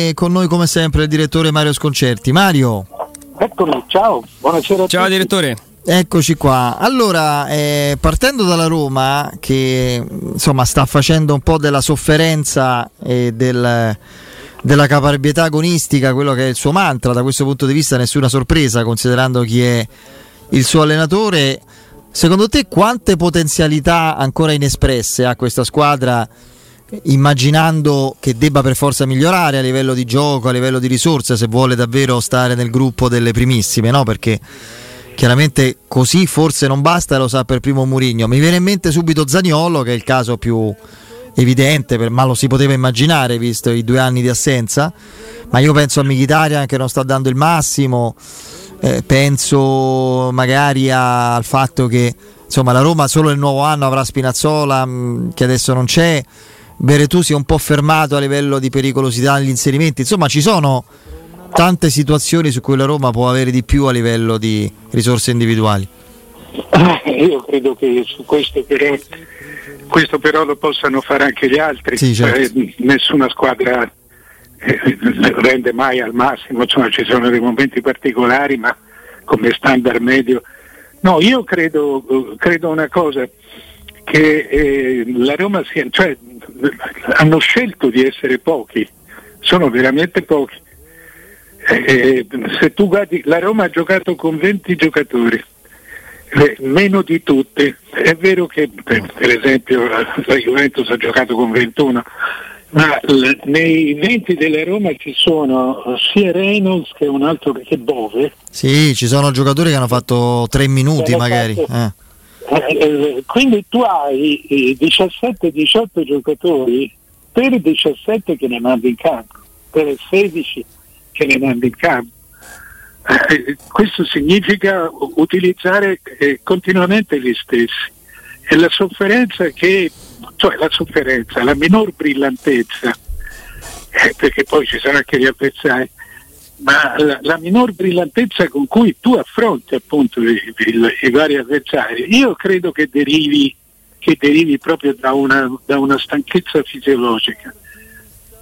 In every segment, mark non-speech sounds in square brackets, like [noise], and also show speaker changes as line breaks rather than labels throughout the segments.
E con noi come sempre il direttore Mario Sconcerti. Mario.
Eccomi, ciao, buonasera.
Ciao tutti. direttore.
Eccoci qua. Allora, eh, partendo dalla Roma, che insomma sta facendo un po' della sofferenza e del, della caparbietà agonistica, quello che è il suo mantra, da questo punto di vista nessuna sorpresa, considerando chi è il suo allenatore. Secondo te quante potenzialità ancora inespresse ha questa squadra? Immaginando che debba per forza migliorare a livello di gioco, a livello di risorse, se vuole davvero stare nel gruppo delle primissime, no? Perché chiaramente così forse non basta, lo sa per primo Murigno. Mi viene in mente subito Zagnolo, che è il caso più evidente, ma lo si poteva immaginare visto i due anni di assenza. Ma io penso a Mkhitaryan che non sta dando il massimo, eh, penso magari a, al fatto che insomma, la Roma solo il nuovo anno avrà Spinazzola, mh, che adesso non c'è Beretù si è un po' fermato a livello di pericolosità negli inserimenti. Insomma, ci sono tante situazioni su cui la Roma può avere di più a livello di risorse individuali.
Eh, io credo che su questo però, questo però lo possano fare anche gli altri.
Sì, certo.
eh, nessuna squadra eh, rende mai al massimo, insomma, ci sono dei momenti particolari, ma come standard medio. No, io credo, credo una cosa che eh, la Roma sia, cioè, hanno scelto di essere pochi, sono veramente pochi. Eh, se tu guardi, la Roma ha giocato con 20 giocatori, eh, meno di tutti. È vero che per, per, esempio la Juventus ha giocato con 21, ma l- nei 20 della Roma ci sono sia Reynolds che un altro che Bove.
Sì, ci sono giocatori che hanno fatto 3 minuti magari.
Fatto, eh. Eh, quindi tu hai 17-18 giocatori per 17 che ne mandi in campo, per 16 che ne mandi in campo. Eh, questo significa utilizzare eh, continuamente gli stessi. E la sofferenza che, cioè la sofferenza, la minor brillantezza, perché poi ci saranno anche gli avversari, ma la, la, minor brillantezza con cui tu affronti appunto i, i, i vari avversari, io credo che derivi, che derivi proprio da una, da una, stanchezza fisiologica.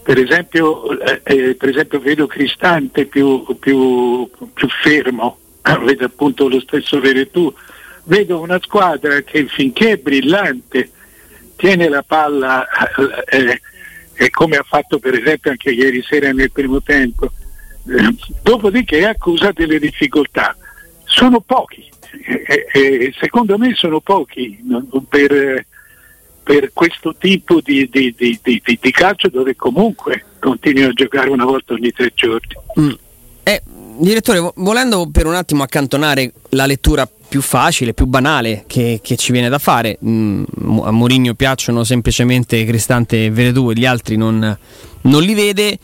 Per esempio, eh, eh per esempio vedo Cristante più, più, più fermo, [clears throat] vedo appunto lo stesso Veretù, vedo una squadra che finché è brillante tiene la palla eh, eh, come ha fatto per esempio anche ieri sera nel primo tempo dopodiché accusa delle difficoltà. Sono pochi, eh, eh, secondo me sono pochi per, per questo tipo di, di, di, di, calcio dove comunque continui a giocare una volta ogni tre giorni.
Mm. Eh, direttore, volendo per un attimo accantonare la lettura più facile, più banale che, che ci viene da fare, mm, a Mourinho piacciono semplicemente Cristante e Veredù gli altri non, non li vede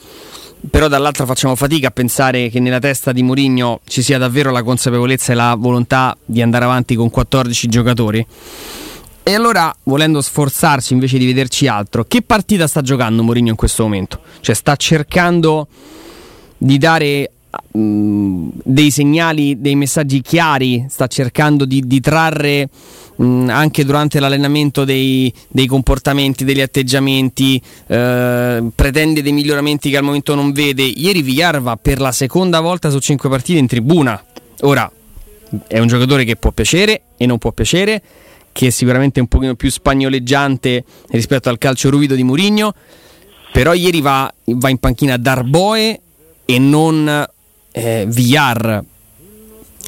però dall'altra facciamo fatica a pensare che nella testa di Mourinho ci sia davvero la consapevolezza e la volontà di andare avanti con 14 giocatori. E allora, volendo sforzarsi invece di vederci altro, che partita sta giocando Mourinho in questo momento? Cioè sta cercando di dare mh, dei segnali, dei messaggi chiari, sta cercando di, di trarre mh, anche durante l'allenamento dei, dei, comportamenti, degli atteggiamenti, eh, pretende dei miglioramenti che al momento non vede. Ieri Villar va per la seconda volta su cinque partite in tribuna. Ora è un giocatore che può piacere e non può piacere, che è sicuramente un pochino più spagnoleggiante rispetto al calcio ruvido di Murigno. Però ieri va, va in panchina Darboe e non eh, Villar.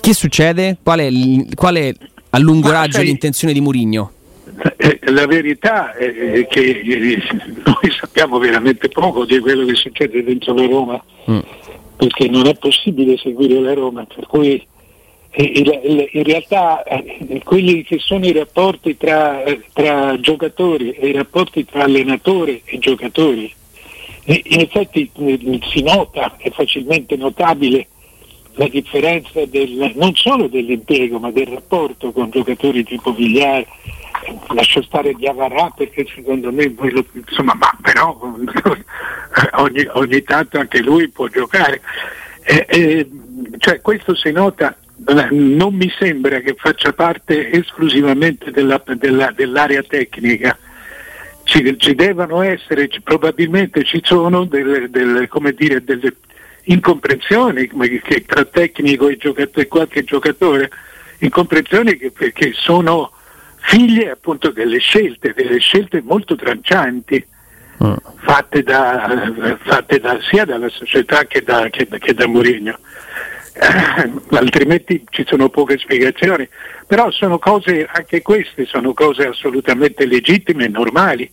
Che succede? Qual è, qual è a lungo Ma raggio sai, l'intenzione di Murigno?
Eh, la verità è che noi sappiamo veramente poco di quello che succede dentro la Roma, mm. perché non è possibile seguire la Roma, per cui eh, in realtà eh, quelli che sono i rapporti tra, tra giocatori e i rapporti tra allenatore e giocatori, in effetti si nota, è facilmente notabile la differenza del, non solo dell'impiego ma del rapporto con giocatori tipo Vigliare lascio stare Diavarà perché secondo me lo, insomma ma però [laughs] ogni, ogni, tanto anche lui può giocare. E, e, cioè questo si nota non mi sembra che faccia parte esclusivamente della, della, dell'area tecnica ci, ci devono essere, probabilmente ci sono delle, delle, dire, delle incomprensioni che, tra tecnico e, giocatore, qualche giocatore, incomprensioni che, che sono figlie appunto delle scelte, delle scelte molto trancianti. Mm. Fatte, da, fatte da, sia dalla società che da, che, che da Mourinho. Eh, [coughs] altrimenti ci sono poche spiegazioni, però sono cose, anche queste sono cose assolutamente legittime e normali,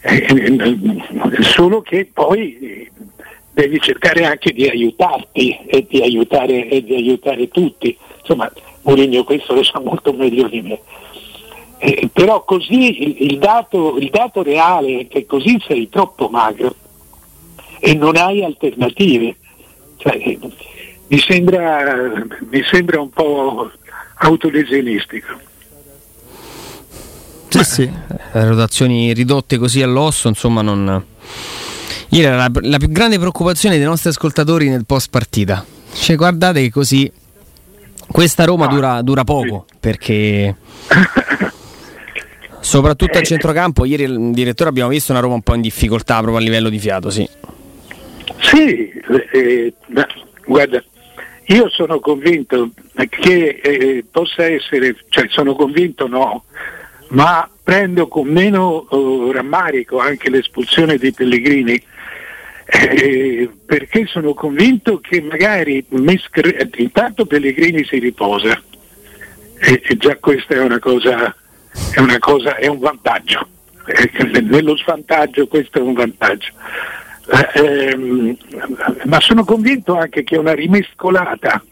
eh, eh, solo che poi devi cercare anche di aiutarti e di aiutare, e di aiutare tutti. Insomma, Mourinho questo lo sa molto meglio di me. Eh, però così il, il, dato, il dato reale è che così sei troppo magro e non hai alternative. Cioè, mi sembra, mi sembra un po' autolesionistico.
Sì, sì, le rotazioni ridotte così all'osso, insomma, non. Ieri era la, la più grande preoccupazione dei nostri ascoltatori nel post partita. Cioè, guardate che così questa Roma dura, dura poco perché soprattutto al centrocampo ieri il direttore abbiamo visto una Roma un po' in difficoltà proprio a livello di fiato sì
sì eh, guarda io sono convinto che eh, possa essere, cioè sono convinto no, ma prendo con meno uh, rammarico anche l'espulsione dei Pellegrini eh, perché sono convinto che magari Mescre- intanto Pellegrini si riposa e, e, già questa è una cosa, è, una cosa, è un vantaggio. Eh, nello svantaggio questo è un vantaggio. Eh, ehm, ma sono convinto anche che una rimescolata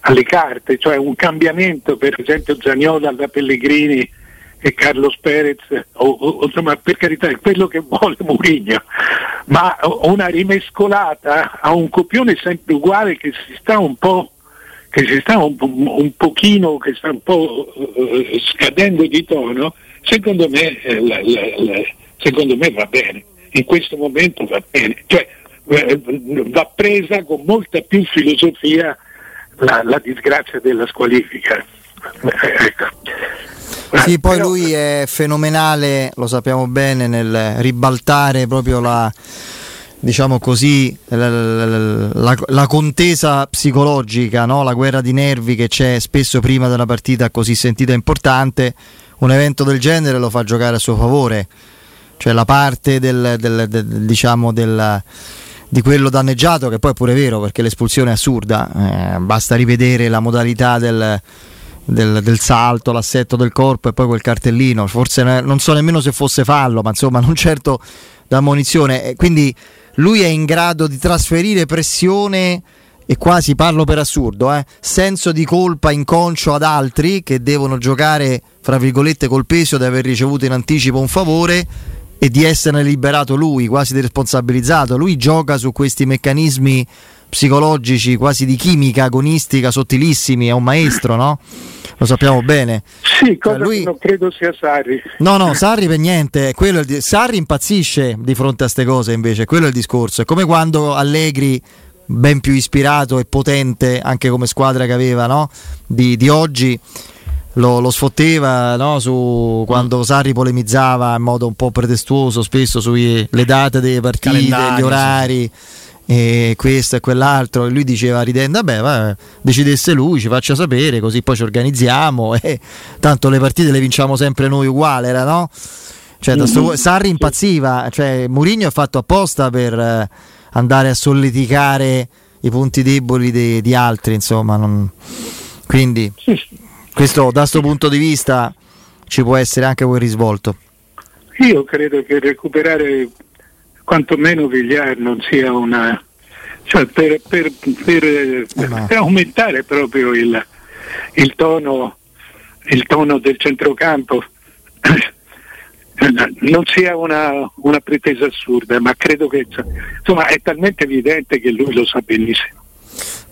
alle carte, cioè un cambiamento, per esempio Zaniola da Pellegrini e Carlos Perez, o, o, insomma per carità è quello che vuole [laughs] Mourinho, ma una rimescolata a un copione sempre uguale che si sta un po' che si sta un, un pochino, che sta un po' uh, scadendo di tono, secondo me, eh, la, la, la, secondo me va bene in questo momento va bene, cioè, eh, va presa con molta più filosofia la, la disgrazia della squalifica. Eh, ecco.
Sì, poi lui è fenomenale, lo sappiamo bene, nel ribaltare proprio la, diciamo così, la, la, la contesa psicologica, no? la guerra di nervi che c'è spesso prima di una partita così sentita e importante. Un evento del genere lo fa giocare a suo favore cioè la parte del, del, del, diciamo del, di quello danneggiato, che poi è pure vero perché l'espulsione è assurda, eh, basta rivedere la modalità del, del, salto, l'assetto del corpo e poi quel cartellino, forse non so nemmeno se fosse fallo, ma insomma non certo da munizione, quindi lui è in grado di trasferire pressione e quasi parlo per assurdo, eh, senso di colpa inconscio ad altri che devono giocare, fra virgolette, col peso di aver ricevuto in anticipo un favore e di esserne liberato lui, quasi deresponsabilizzato. Lui gioca su questi meccanismi psicologici, quasi di chimica agonistica, sottilissimi, è un maestro, no? Lo sappiamo bene.
Sì, cioè, cosa lui... non credo sia Sarri.
No, no, Sarri per niente. Di... Sarri impazzisce di fronte a queste cose invece, quello è il discorso. È come quando Allegri, ben più ispirato e potente anche come squadra che aveva no? di, di oggi, lo, lo sfotteva no? Su, quando Sarri polemizzava in modo un po' pretestuoso spesso sulle date delle partite, gli orari. Sì. E questo e quell'altro, e lui diceva ridendo: Vabbè, va, decidesse lui, ci faccia sapere, così poi ci organizziamo. [laughs] E tanto le partite le vinciamo sempre noi uguali, era no? Cioè, mm-hmm. Sarri impazziva, cioè, Mourinho è fatto apposta per eh, andare a solleticare i punti deboli di, di altri, insomma. Non... Quindi. Sì questo da questo punto di vista ci può essere anche quel risvolto.
Io credo che recuperare quantomeno Vigliar non sia una... cioè per, per, per, eh, per aumentare proprio il, il, tono, il tono del centrocampo [coughs] non sia una, una pretesa assurda, ma credo che insomma, è talmente evidente che lui lo sa benissimo.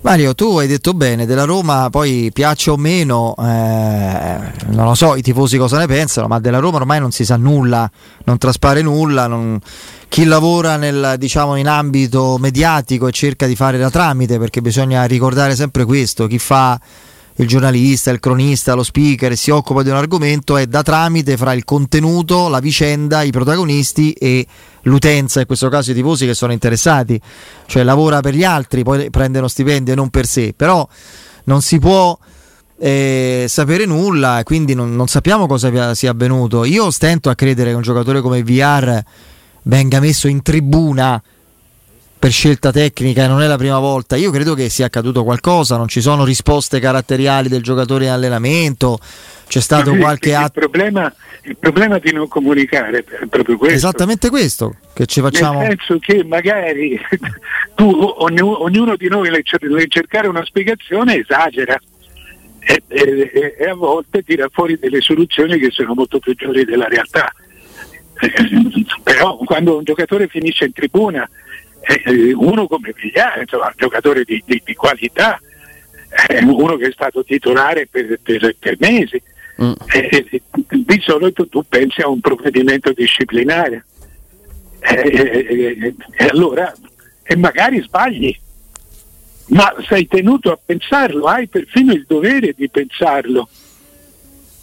Mario, tu hai detto bene, della Roma poi piaccia o meno, eh, non lo so i tifosi cosa ne pensano, ma della Roma ormai non si sa nulla, non traspare nulla, non... chi lavora nel, diciamo, in ambito mediatico e cerca di fare da tramite, perché bisogna ricordare sempre questo, chi fa il giornalista, il cronista, lo speaker si occupa di un argomento è da tramite fra il contenuto, la vicenda, i protagonisti e l'utenza, in questo caso i tifosi che sono interessati, cioè lavora per gli altri, poi prende uno stipendio e non per sé, però non si può eh, sapere nulla e quindi non, non, sappiamo cosa sia avvenuto. Io stento a credere che un giocatore come VR venga messo in tribuna per scelta tecnica e non è la prima volta. Io credo che sia accaduto qualcosa, non ci sono risposte caratteriali del giocatore in allenamento, c'è stato qualche
atto. Il problema, il problema di non comunicare è proprio questo.
Esattamente questo che ci facciamo.
Nel senso che magari [laughs] tu, ognuno, di noi nel cercare una spiegazione esagera. E, e, e, a volte tira fuori delle soluzioni che sono molto peggiori della realtà. Eh, però quando un giocatore finisce in tribuna eh, uno come Vigliare, insomma, un giocatore di, di, di qualità, eh, uno che è stato titolare per, per, per mesi. Mm. Eh, eh di solito tu pensi a un provvedimento disciplinare e allora e magari sbagli, ma sei tenuto a pensarlo, hai perfino il dovere di pensarlo.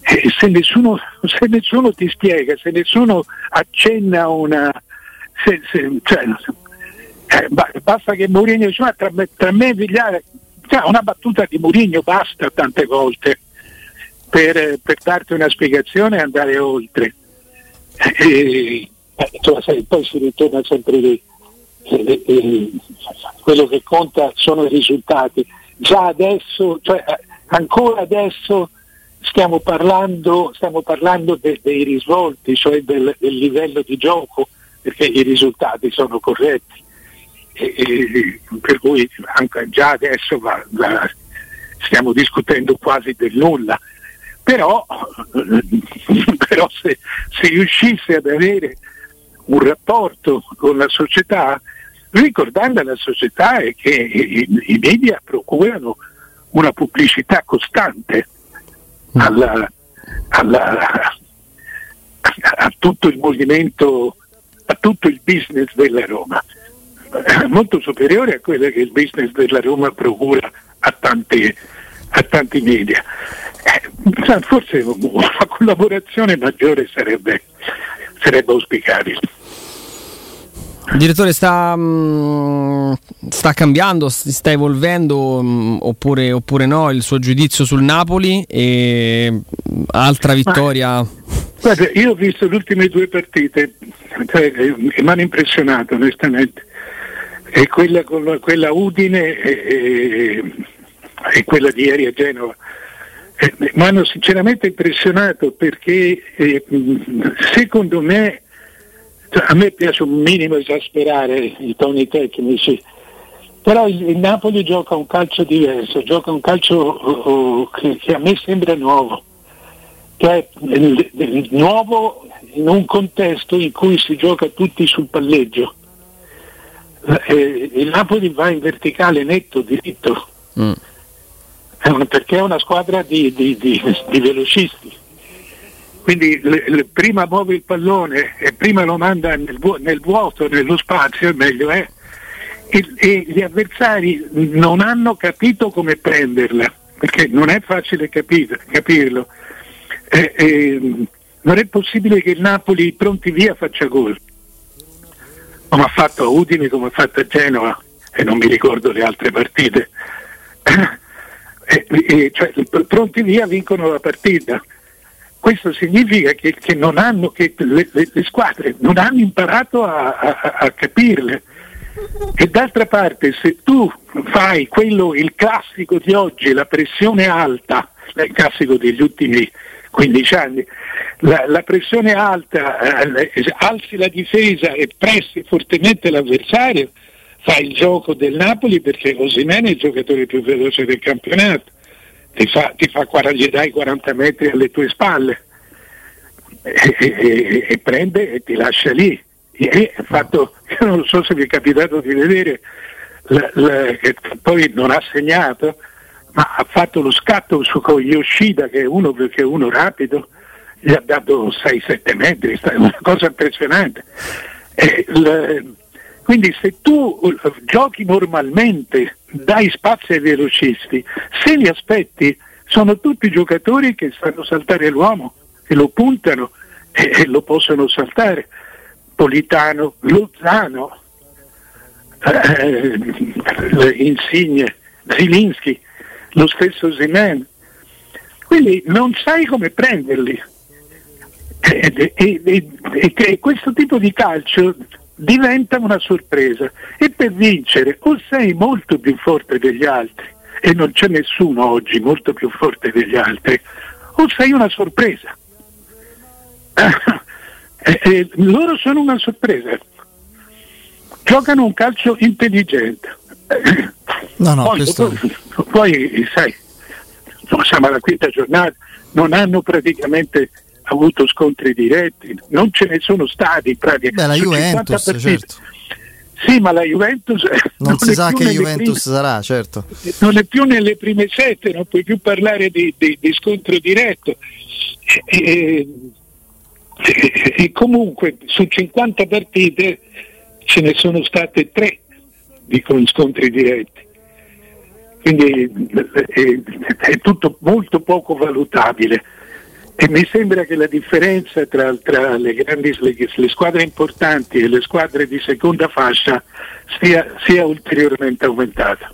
E se nessuno, se nessuno ti spiega, se nessuno accenna una... Se, se, cioè, eh, basta che Mourinho dice, tra, tra me e Vigliare, cioè, una battuta di Mourinho basta tante volte per, per darti una spiegazione e andare oltre. E, cioè, sai, poi si ritorna sempre lì. E, e, quello che conta sono i risultati. Già adesso, cioè, ancora adesso stiamo parlando, stiamo parlando de, dei risvolti, cioè del, del livello di gioco, perché i risultati sono corretti e, e, per cui anche già adesso va, va, stiamo discutendo quasi del nulla. Però, [laughs] però se, se riuscisse ad avere un rapporto con la società, ricordando alla società è che i, i media procurano una pubblicità costante alla, alla, a tutto il movimento, a tutto il business della Roma. [coughs] molto superiore a quella che il business della Roma procura a tanti, a tanti media. Eh, forse una collaborazione maggiore sarebbe, sarebbe auspicabile.
Direttore, sta, mm, sta, cambiando, sta evolvendo mm, oppure, oppure, no il suo giudizio sul Napoli e mm, altra vittoria? Ma,
guarda, io ho visto le ultime due partite cioè, eh, mi hanno impressionato onestamente e quella, quella Udine e, e, e, quella di ieri a Genova. Eh, mi hanno sinceramente impressionato perché eh, secondo me, cioè, a me piace un minimo esasperare i toni tecnici, però il, il Napoli gioca un calcio diverso, gioca un calcio oh, che, che, a me sembra nuovo, che è il, il nuovo in un contesto in cui si gioca tutti sul palleggio eh, il Napoli va in verticale netto, diritto, mm. perché è una squadra di, di, di, di velocisti. Quindi le, le, prima muove il pallone e prima lo manda nel, nel vuoto, nello spazio, meglio è. E, e, gli avversari non hanno capito come prenderla, perché non è facile capir, capirlo. Eh, eh, non è possibile che il Napoli pronti via faccia gol come ha fatto a Udine, come ha fatto a Genova e non mi ricordo le altre partite. [coughs] e, e, cioè, pronti via vincono la partita. Questo significa che, che, hanno, che le, le, le, squadre non hanno imparato a, a, a, capirle. E d'altra parte, se tu fai quello, il classico di oggi, la pressione alta, il classico degli ultimi 15 anni, la, la pressione alta, eh, alzi la difesa e pressi fortemente l'avversario, fa il gioco del Napoli perché Osimene è il giocatore più veloce del campionato, ti, fa, ti fa, gli dai 40 metri alle tue spalle. E, e, e prende e ti lascia lì. E fatto, [laughs] non so se vi è capitato di vedere, la, la, che poi non ha segnato, ma ha fatto lo scatto su con Yoshida che è uno perché è uno rapido gli ha dato 6-7 metri, è una cosa impressionante. Eh, l- quindi se tu giochi normalmente, dai spazio ai velocisti, se li aspetti sono tutti giocatori che sanno saltare l'uomo e lo puntano e, e lo possono saltare. Politano, Lozano, eh, Insigne, Zilinski, lo stesso Zeman. Quindi non sai come prenderli. E, e, e, e, questo tipo di calcio diventa una sorpresa e per vincere o sei molto più forte degli altri e non c'è nessuno oggi molto più forte degli altri o sei una sorpresa e, e, loro sono una sorpresa giocano un calcio intelligente
no, no,
poi,
questo...
poi, poi sai siamo alla quinta giornata non hanno praticamente avuto scontri diretti, non ce ne sono stati praticamente.
Beh, la Juventus, certo.
Sì, ma la Juventus
non, non si sa che Juventus prime, sarà, certo.
Non è più nelle prime sette, non puoi più parlare di, di, di scontro diretto. E, e, e, comunque su 50 partite ce ne sono state tre di con scontri diretti. Quindi è, è tutto molto poco valutabile. E mi sembra che la differenza tra, tra le, grandi, le, squadre importanti e le squadre di seconda fascia sia, sia ulteriormente aumentata.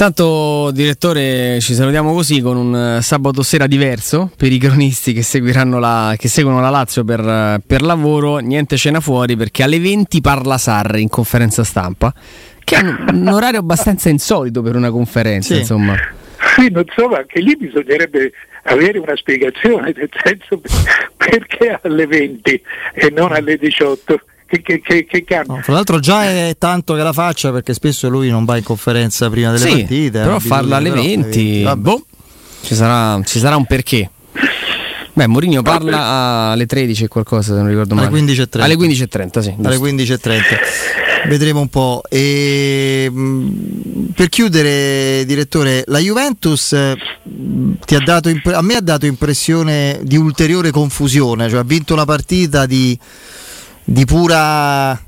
Tanto direttore ci salutiamo così con un uh, sabato sera diverso per i cronisti che, la, che seguono la Lazio per, per, lavoro, niente cena fuori perché alle 20 parla Sarri in conferenza stampa, che è un, orario abbastanza insolito per una conferenza, sì. insomma.
Sì, non so, ma anche lì bisognerebbe avere una spiegazione, nel senso perché alle 20 e non alle 18. Che, che, che, che
no, tra l'altro già è tanto che la faccia perché spesso lui non va in conferenza prima delle
sì,
partite.
Però farla alle 20, però, boh, ci, sarà, ci sarà un perché. Beh, Mourinho parla alle 13 e qualcosa, se non ricordo male.
Alle 15.30.
Alle 15.30, sì.
Alle 15.30. Vedremo un po'. E, mm, per chiudere, direttore, la Juventus mm, ti ha dato, a me ha dato impressione di ulteriore confusione, cioè ha vinto una partita di, di pura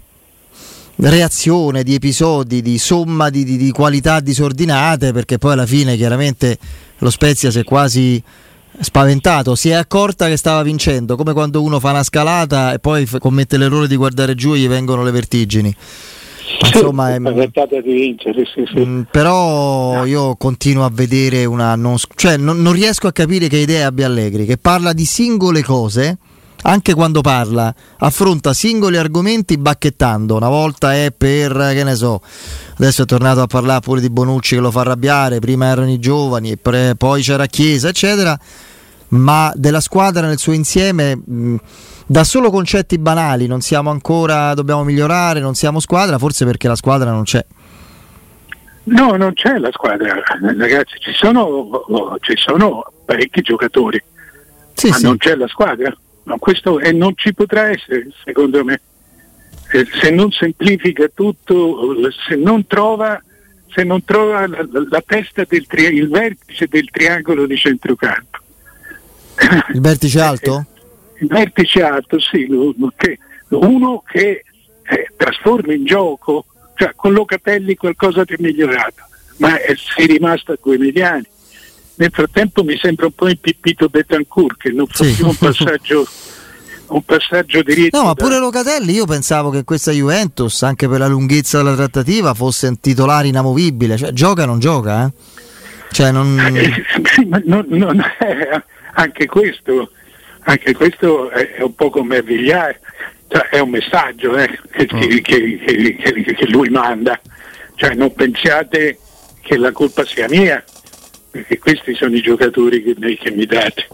reazione, di episodi, di somma di, di, di qualità disordinate, perché poi alla fine chiaramente lo Spezia si è quasi spaventato, si è accorta che stava vincendo, come quando uno fa una scalata e poi commette l'errore di guardare giù e gli vengono le vertigini.
Insomma, è, di vincere, sì, sì. Mh,
mm, però io continuo a vedere una. Non, cioè, non, non riesco a capire che idee abbia Allegri, che parla di singole cose anche quando parla, affronta singoli argomenti bacchettando. Una volta è per, che ne so, adesso è tornato a parlare pure di Bonucci che lo fa arrabbiare, prima erano i giovani, pre, poi c'era Chiesa, eccetera, ma della squadra nel suo insieme... Mh, da solo concetti banali, non siamo ancora, dobbiamo migliorare, non siamo squadra, forse perché la squadra non c'è.
No, non c'è la squadra, ragazzi, ci sono, ci sono parecchi giocatori, sì, ma sì. non c'è la squadra. No, questo e non ci potrà essere, secondo me. Eh, se non semplifica tutto, se non trova, se non trova la, la, testa del tri- il vertice del triangolo di centrocampo.
Il vertice alto?
il vertice alto, sì, che, uno che eh, trasforma in gioco, cioè con Locatelli qualcosa di migliorato, ma è, sei rimasto a due mediani. Nel frattempo mi sembra un po' impippito Betancourt che non fa sì. più un passaggio un passaggio diritto.
No, ma pure Locatelli, io pensavo che questa Juventus, anche per la lunghezza della trattativa, fosse un titolare inamovibile. Cioè, gioca o non gioca? Eh? Cioè, non... [laughs]
Eh, sì, non, non è anche questo, anche questo è, un po' come Vigliare, cioè, è un messaggio eh, che, mm. che, che, che lui manda. Cioè, non pensiate che la colpa sia mia, perché questi sono i giocatori che, che mi date.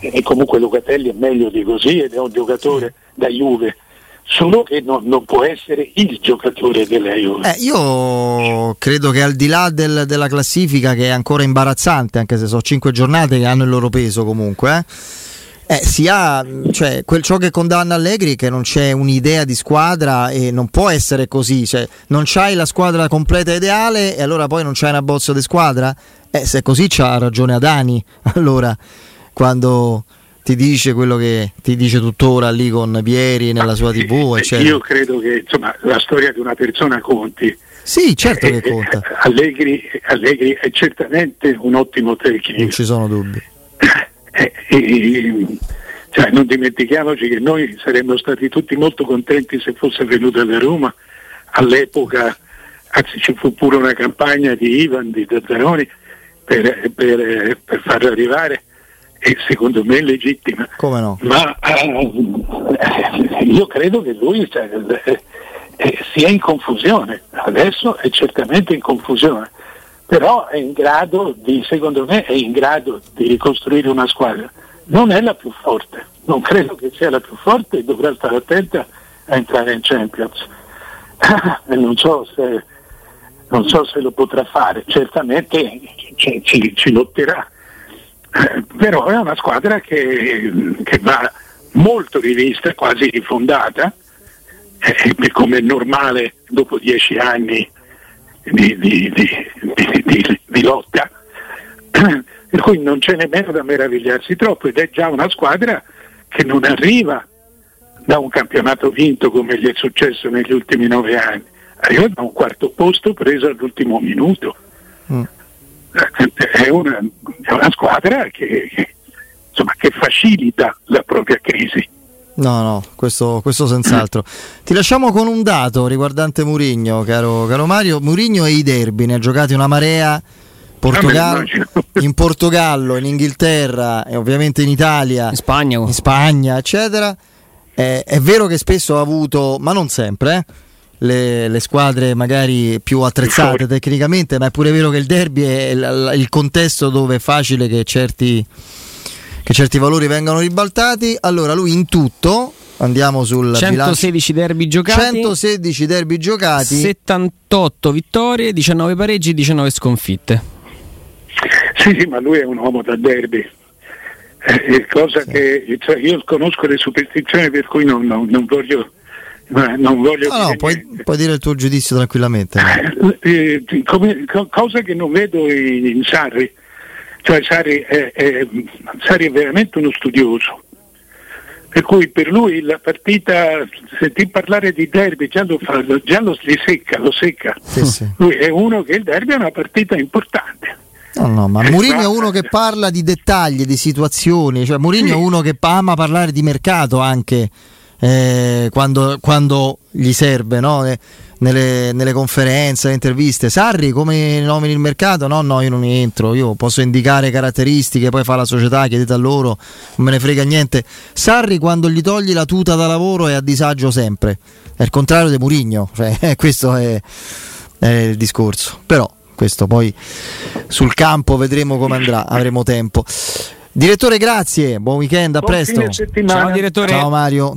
E comunque Locatelli è meglio di così ed è un giocatore da Juve solo che non, non, può essere il giocatore della Juve.
Eh, io credo che al di là del, della classifica che è ancora imbarazzante, anche se sono cinque giornate che hanno il loro peso comunque, eh, eh, si ha, cioè, quel, ciò che condanna Allegri è che non c'è un'idea di squadra e non può essere così, cioè, non c'hai la squadra completa ideale e allora poi non c'hai una bozza di squadra? Eh, se è così c'ha ragione Adani, [laughs] allora, quando ti dice quello che ti dice tuttora lì con Pieri nella sua tv, eccetera.
Io credo che insomma, la storia di una persona conti
Sì, certo che conta.
Allegri, Allegri, è certamente un ottimo tecnico.
Non ci sono dubbi. [laughs]
E, e, cioè, non dimentichiamoci che noi saremmo stati tutti molto contenti se fosse venuto alla Roma all'epoca, anzi ci fu pure una campagna di Ivan, di Zazzaroni per, per, per farlo arrivare e secondo me legittima.
Come no?
Ma eh, io credo che lui cioè, eh, sia in confusione, adesso è certamente in confusione, però è in grado di, secondo me, è in grado di ricostruire una squadra. Non è la più forte, non credo che sia la più forte e dovrà stare attenta a entrare in Champions. [laughs] non so se, non so se lo potrà fare, certamente ci, ci, ci lotterà, eh, però è una squadra che, che va molto rivista, quasi rifondata, eh, come è normale dopo dieci anni di, di, di lotta, [clears throat] per cui non c'è nemmeno da meravigliarsi troppo ed è già una squadra che non arriva da un campionato vinto come gli è successo negli ultimi nove anni, arriva da un quarto posto preso all'ultimo minuto. Mm. È, una, è, una, squadra che, che, insomma, che facilita la propria crisi.
No, no, questo, questo senz'altro. Ti lasciamo con un dato riguardante Murigno, caro, caro Mario. Murigno e i derby, ne ha giocati una marea. Portogallo, in Portogallo, in Inghilterra e ovviamente in Italia,
in Spagna,
in Spagna eccetera. Eh, è vero che spesso ha avuto, ma non sempre, eh, le, le, squadre magari più attrezzate tecnicamente, ma è pure vero che il derby è il, il contesto dove è facile che certi che certi valori vengano ribaltati. Allora lui in tutto andiamo sul
116 bilancio. derby giocati
116 derby giocati
78
vittorie 19 pareggi 19 sconfitte
sì sì ma lui è un uomo da derby eh, cosa sì. che cioè io conosco le superstizioni per cui non, non, non voglio non voglio
no, no, puoi, puoi, dire il tuo giudizio tranquillamente
eh, eh, come, cosa che non vedo in, in Sarri cioè Sari è, è, Sari è veramente uno studioso. Per cui per lui la partita, sentì parlare di derby, già lo, fa, già lo secca, lo secca. Sì, sì. Lui è uno che il derby è una partita importante.
No, no, ma Mourinho è uno che parla di dettagli, di situazioni, cioè Mourinho sì. è uno che ama parlare di mercato anche eh, quando, quando, gli serve, no? Eh, nelle, nelle, conferenze, nelle interviste. Sarri come nomini il mercato? No, no, io non entro, io posso indicare caratteristiche, poi fa la società, chiedete a loro, non me ne frega niente. Sarri quando gli togli la tuta da lavoro è a disagio sempre, è il contrario di Murigno, cioè, [laughs] questo è, è il discorso. Però questo poi sul campo vedremo come andrà, avremo tempo. Direttore, grazie, buon weekend, a
buon
presto.
Ciao
direttore.
Ciao Mario.